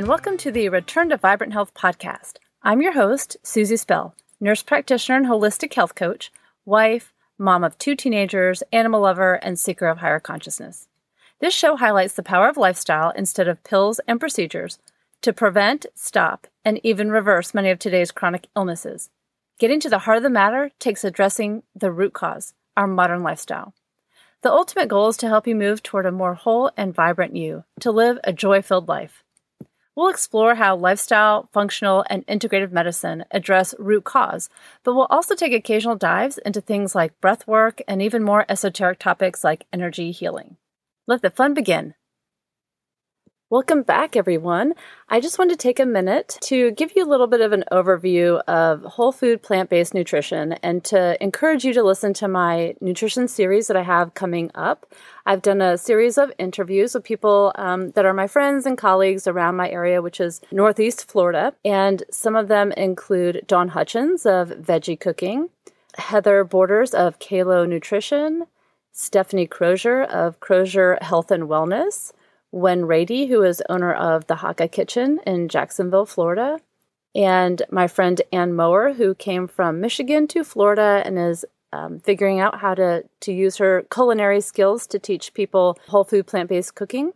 And welcome to the Return to Vibrant Health podcast. I'm your host, Susie Spell, nurse practitioner and holistic health coach, wife, mom of two teenagers, animal lover, and seeker of higher consciousness. This show highlights the power of lifestyle instead of pills and procedures to prevent, stop, and even reverse many of today's chronic illnesses. Getting to the heart of the matter takes addressing the root cause, our modern lifestyle. The ultimate goal is to help you move toward a more whole and vibrant you, to live a joy filled life. We'll explore how lifestyle, functional, and integrative medicine address root cause, but we'll also take occasional dives into things like breath work and even more esoteric topics like energy healing. Let the fun begin. Welcome back, everyone. I just wanted to take a minute to give you a little bit of an overview of whole food plant based nutrition and to encourage you to listen to my nutrition series that I have coming up. I've done a series of interviews with people um, that are my friends and colleagues around my area, which is Northeast Florida. And some of them include Dawn Hutchins of Veggie Cooking, Heather Borders of Kalo Nutrition, Stephanie Crozier of Crozier Health and Wellness. Wen Rady, who is owner of the Haka Kitchen in Jacksonville, Florida, and my friend Ann Mower, who came from Michigan to Florida and is um, figuring out how to, to use her culinary skills to teach people whole food plant based cooking.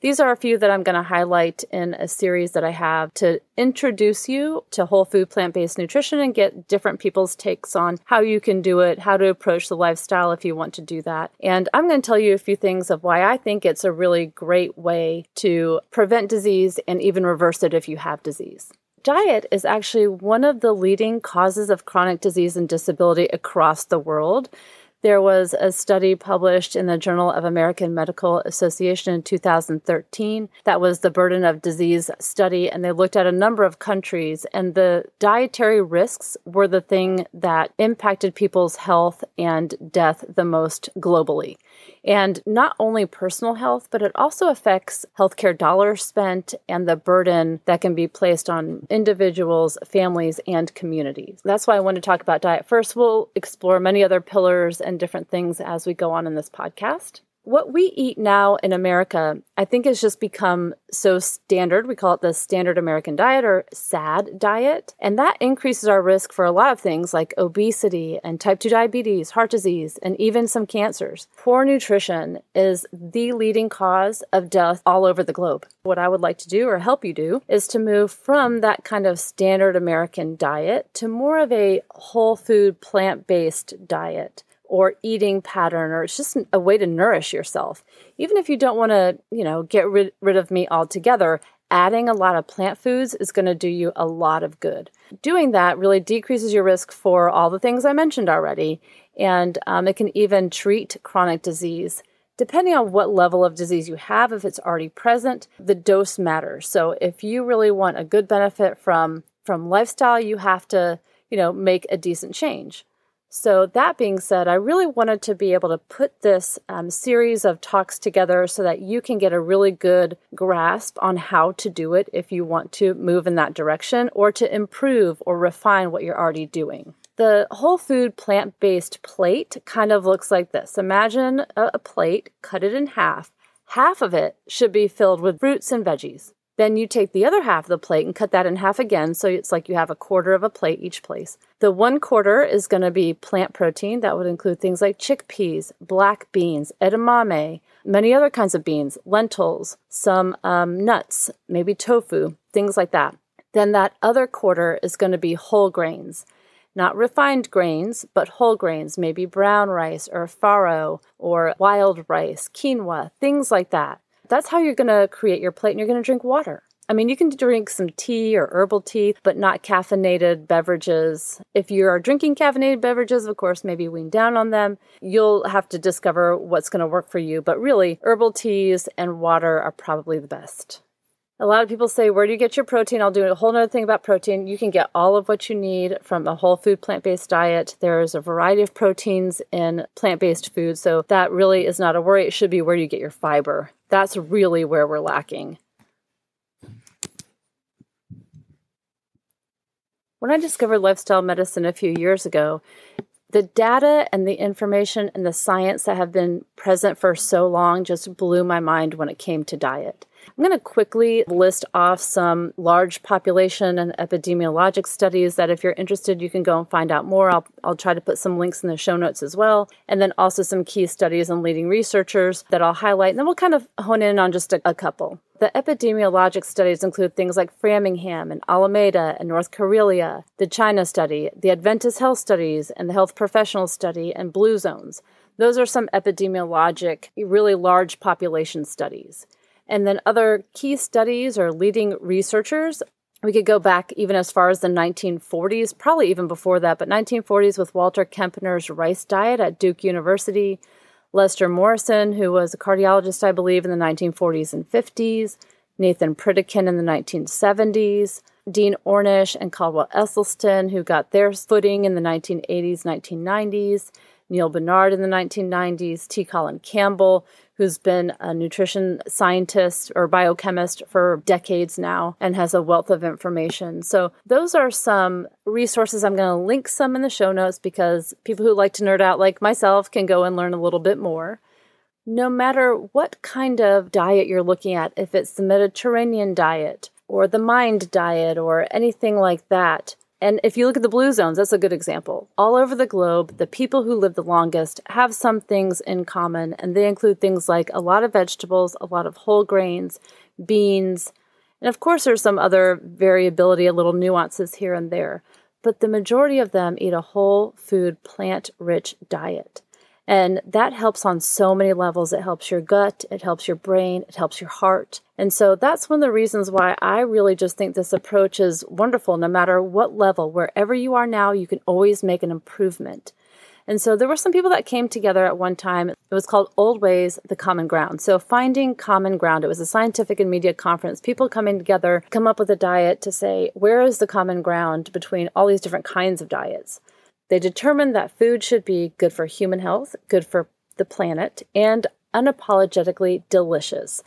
These are a few that I'm going to highlight in a series that I have to introduce you to whole food plant based nutrition and get different people's takes on how you can do it, how to approach the lifestyle if you want to do that. And I'm going to tell you a few things of why I think it's a really great way to prevent disease and even reverse it if you have disease. Diet is actually one of the leading causes of chronic disease and disability across the world. There was a study published in the Journal of American Medical Association in 2013 that was the burden of disease study, and they looked at a number of countries, and the dietary risks were the thing that impacted people's health and death the most globally. And not only personal health, but it also affects healthcare dollars spent and the burden that can be placed on individuals, families, and communities. That's why I want to talk about diet first. We'll explore many other pillars and different things as we go on in this podcast what we eat now in America, I think has just become so standard. We call it the standard American diet or SAD diet. And that increases our risk for a lot of things like obesity and type 2 diabetes, heart disease, and even some cancers. Poor nutrition is the leading cause of death all over the globe. What I would like to do or help you do is to move from that kind of standard American diet to more of a whole food, plant based diet or eating pattern or it's just a way to nourish yourself. Even if you don't want to, you know, get rid, rid of meat altogether, adding a lot of plant foods is going to do you a lot of good. Doing that really decreases your risk for all the things I mentioned already, and um, it can even treat chronic disease. Depending on what level of disease you have, if it's already present, the dose matters. So if you really want a good benefit from from lifestyle, you have to, you know, make a decent change. So, that being said, I really wanted to be able to put this um, series of talks together so that you can get a really good grasp on how to do it if you want to move in that direction or to improve or refine what you're already doing. The whole food plant based plate kind of looks like this Imagine a, a plate, cut it in half. Half of it should be filled with fruits and veggies. Then you take the other half of the plate and cut that in half again. So it's like you have a quarter of a plate each place. The one quarter is going to be plant protein. That would include things like chickpeas, black beans, edamame, many other kinds of beans, lentils, some um, nuts, maybe tofu, things like that. Then that other quarter is going to be whole grains. Not refined grains, but whole grains, maybe brown rice or farro or wild rice, quinoa, things like that that's how you're going to create your plate and you're going to drink water. I mean, you can drink some tea or herbal tea, but not caffeinated beverages. If you are drinking caffeinated beverages, of course, maybe wean down on them. You'll have to discover what's going to work for you. But really, herbal teas and water are probably the best. A lot of people say, Where do you get your protein? I'll do a whole other thing about protein. You can get all of what you need from a whole food plant based diet. There's a variety of proteins in plant based food. So that really is not a worry. It should be where you get your fiber. That's really where we're lacking. When I discovered lifestyle medicine a few years ago, the data and the information and the science that have been present for so long just blew my mind when it came to diet. I'm going to quickly list off some large population and epidemiologic studies that if you're interested, you can go and find out more. I'll, I'll try to put some links in the show notes as well. And then also some key studies and leading researchers that I'll highlight. And then we'll kind of hone in on just a, a couple. The epidemiologic studies include things like Framingham and Alameda and North Karelia, the China study, the Adventist Health Studies, and the Health Professional Study, and Blue Zones. Those are some epidemiologic, really large population studies. And then other key studies or leading researchers, we could go back even as far as the 1940s, probably even before that, but 1940s with Walter Kempner's rice diet at Duke University, Lester Morrison, who was a cardiologist, I believe, in the 1940s and 50s, Nathan Pritikin in the 1970s, Dean Ornish and Caldwell Esselstyn, who got their footing in the 1980s, 1990s, Neal Barnard in the 1990s, T. Colin Campbell, who's been a nutrition scientist or biochemist for decades now and has a wealth of information. So, those are some resources. I'm going to link some in the show notes because people who like to nerd out, like myself, can go and learn a little bit more. No matter what kind of diet you're looking at, if it's the Mediterranean diet or the mind diet or anything like that, and if you look at the blue zones, that's a good example. All over the globe, the people who live the longest have some things in common, and they include things like a lot of vegetables, a lot of whole grains, beans, and of course, there's some other variability, a little nuances here and there. But the majority of them eat a whole food, plant rich diet. And that helps on so many levels. It helps your gut, it helps your brain, it helps your heart. And so that's one of the reasons why I really just think this approach is wonderful. No matter what level, wherever you are now, you can always make an improvement. And so there were some people that came together at one time. It was called Old Ways, the Common Ground. So finding common ground. It was a scientific and media conference. People coming together, come up with a diet to say, where is the common ground between all these different kinds of diets? They determined that food should be good for human health, good for the planet, and unapologetically delicious.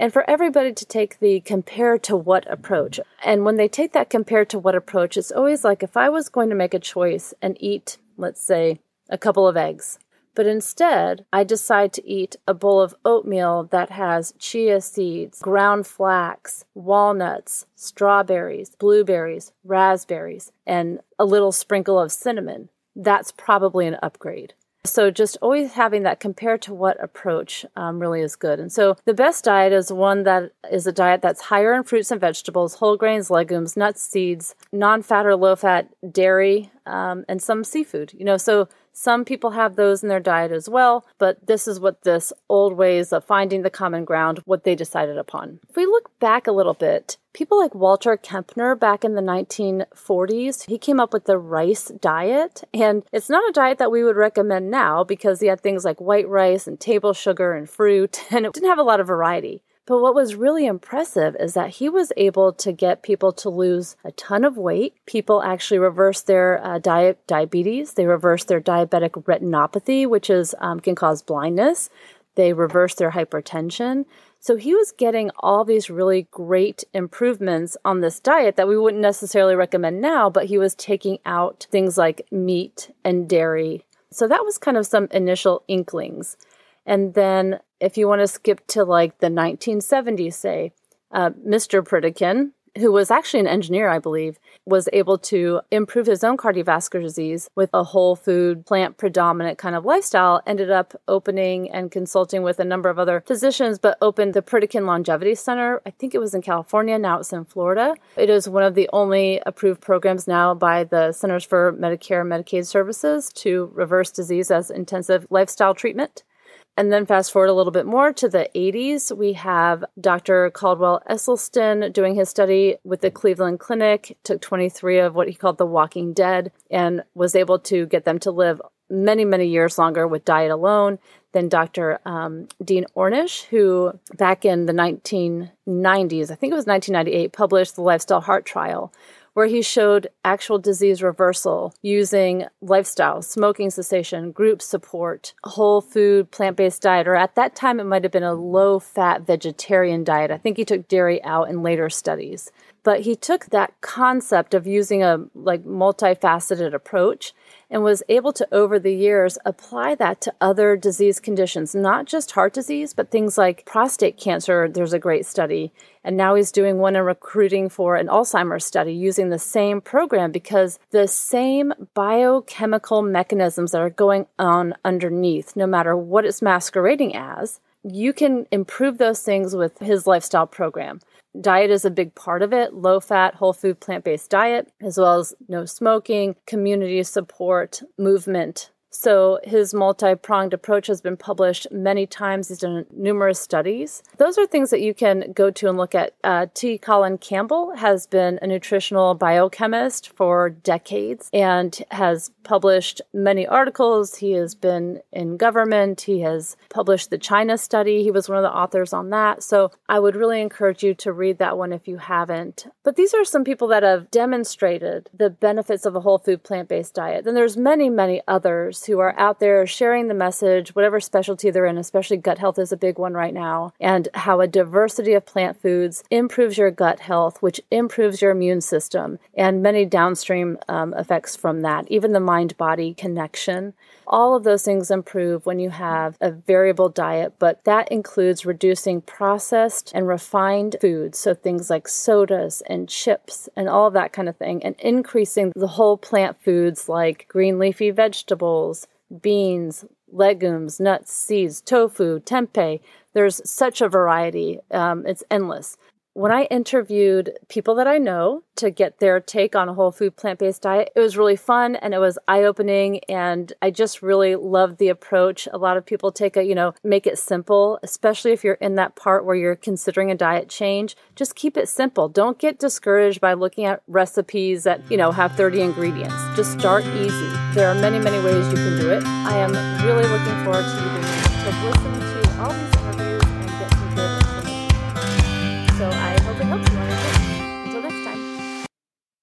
And for everybody to take the compare to what approach. And when they take that compare to what approach, it's always like if I was going to make a choice and eat, let's say, a couple of eggs, but instead I decide to eat a bowl of oatmeal that has chia seeds, ground flax, walnuts, strawberries, blueberries, raspberries, and a little sprinkle of cinnamon. That's probably an upgrade. So, just always having that compared to what approach um, really is good. And so, the best diet is one that is a diet that's higher in fruits and vegetables, whole grains, legumes, nuts, seeds, non fat or low fat dairy, um, and some seafood. You know, so some people have those in their diet as well, but this is what this old ways of finding the common ground, what they decided upon. If we look back a little bit, people like Walter Kempner back in the 1940s, he came up with the rice diet. And it's not a diet that we would recommend now because he had things like white rice and table sugar and fruit, and it didn't have a lot of variety. But what was really impressive is that he was able to get people to lose a ton of weight. People actually reverse their uh, diabetes. They reverse their diabetic retinopathy, which is um, can cause blindness. They reverse their hypertension. So he was getting all these really great improvements on this diet that we wouldn't necessarily recommend now, but he was taking out things like meat and dairy. So that was kind of some initial inklings. And then if you want to skip to like the 1970s, say, uh, Mr. Pritikin, who was actually an engineer, I believe, was able to improve his own cardiovascular disease with a whole food, plant predominant kind of lifestyle, ended up opening and consulting with a number of other physicians, but opened the Pritikin Longevity Center. I think it was in California, now it's in Florida. It is one of the only approved programs now by the Centers for Medicare and Medicaid Services to reverse disease as intensive lifestyle treatment. And then fast forward a little bit more to the 80s, we have Dr. Caldwell Esselstyn doing his study with the Cleveland Clinic, took 23 of what he called the walking dead, and was able to get them to live many, many years longer with diet alone. Then Dr. Um, Dean Ornish, who back in the 1990s, I think it was 1998, published the Lifestyle Heart Trial, where he showed actual disease reversal using lifestyle, smoking cessation, group support, whole food, plant based diet, or at that time it might have been a low fat vegetarian diet. I think he took dairy out in later studies. But he took that concept of using a like multifaceted approach and was able to over the years apply that to other disease conditions, not just heart disease, but things like prostate cancer. There's a great study. And now he's doing one and recruiting for an Alzheimer's study using the same program because the same biochemical mechanisms that are going on underneath, no matter what it's masquerading as, you can improve those things with his lifestyle program. Diet is a big part of it low fat, whole food, plant based diet, as well as no smoking, community support, movement, so his multi pronged approach has been published many times. He's done numerous studies. Those are things that you can go to and look at. Uh, T. Colin Campbell has been a nutritional biochemist for decades and has published many articles. He has been in government. He has published the China study. He was one of the authors on that. So I would really encourage you to read that one if you haven't. But these are some people that have demonstrated the benefits of a whole food plant based diet. Then there's many, many others who are out there sharing the message, whatever specialty they're in, especially gut health is a big one right now, and how a diversity of plant foods improves your gut health, which improves your immune system, and many downstream um, effects from that, even the mind body connection. All of those things improve when you have a variable diet, but that includes reducing processed and refined foods, so things like sodas and chips and all that kind of thing, and increasing the whole plant foods like green leafy vegetables, beans, legumes, nuts, seeds, tofu, tempeh. There's such a variety, um, it's endless when I interviewed people that I know to get their take on a whole food plant based diet, it was really fun and it was eye opening. And I just really loved the approach. A lot of people take a, you know, make it simple, especially if you're in that part where you're considering a diet change. Just keep it simple. Don't get discouraged by looking at recipes that, you know, have 30 ingredients. Just start easy. There are many, many ways you can do it. I am really looking forward to you being able to listen to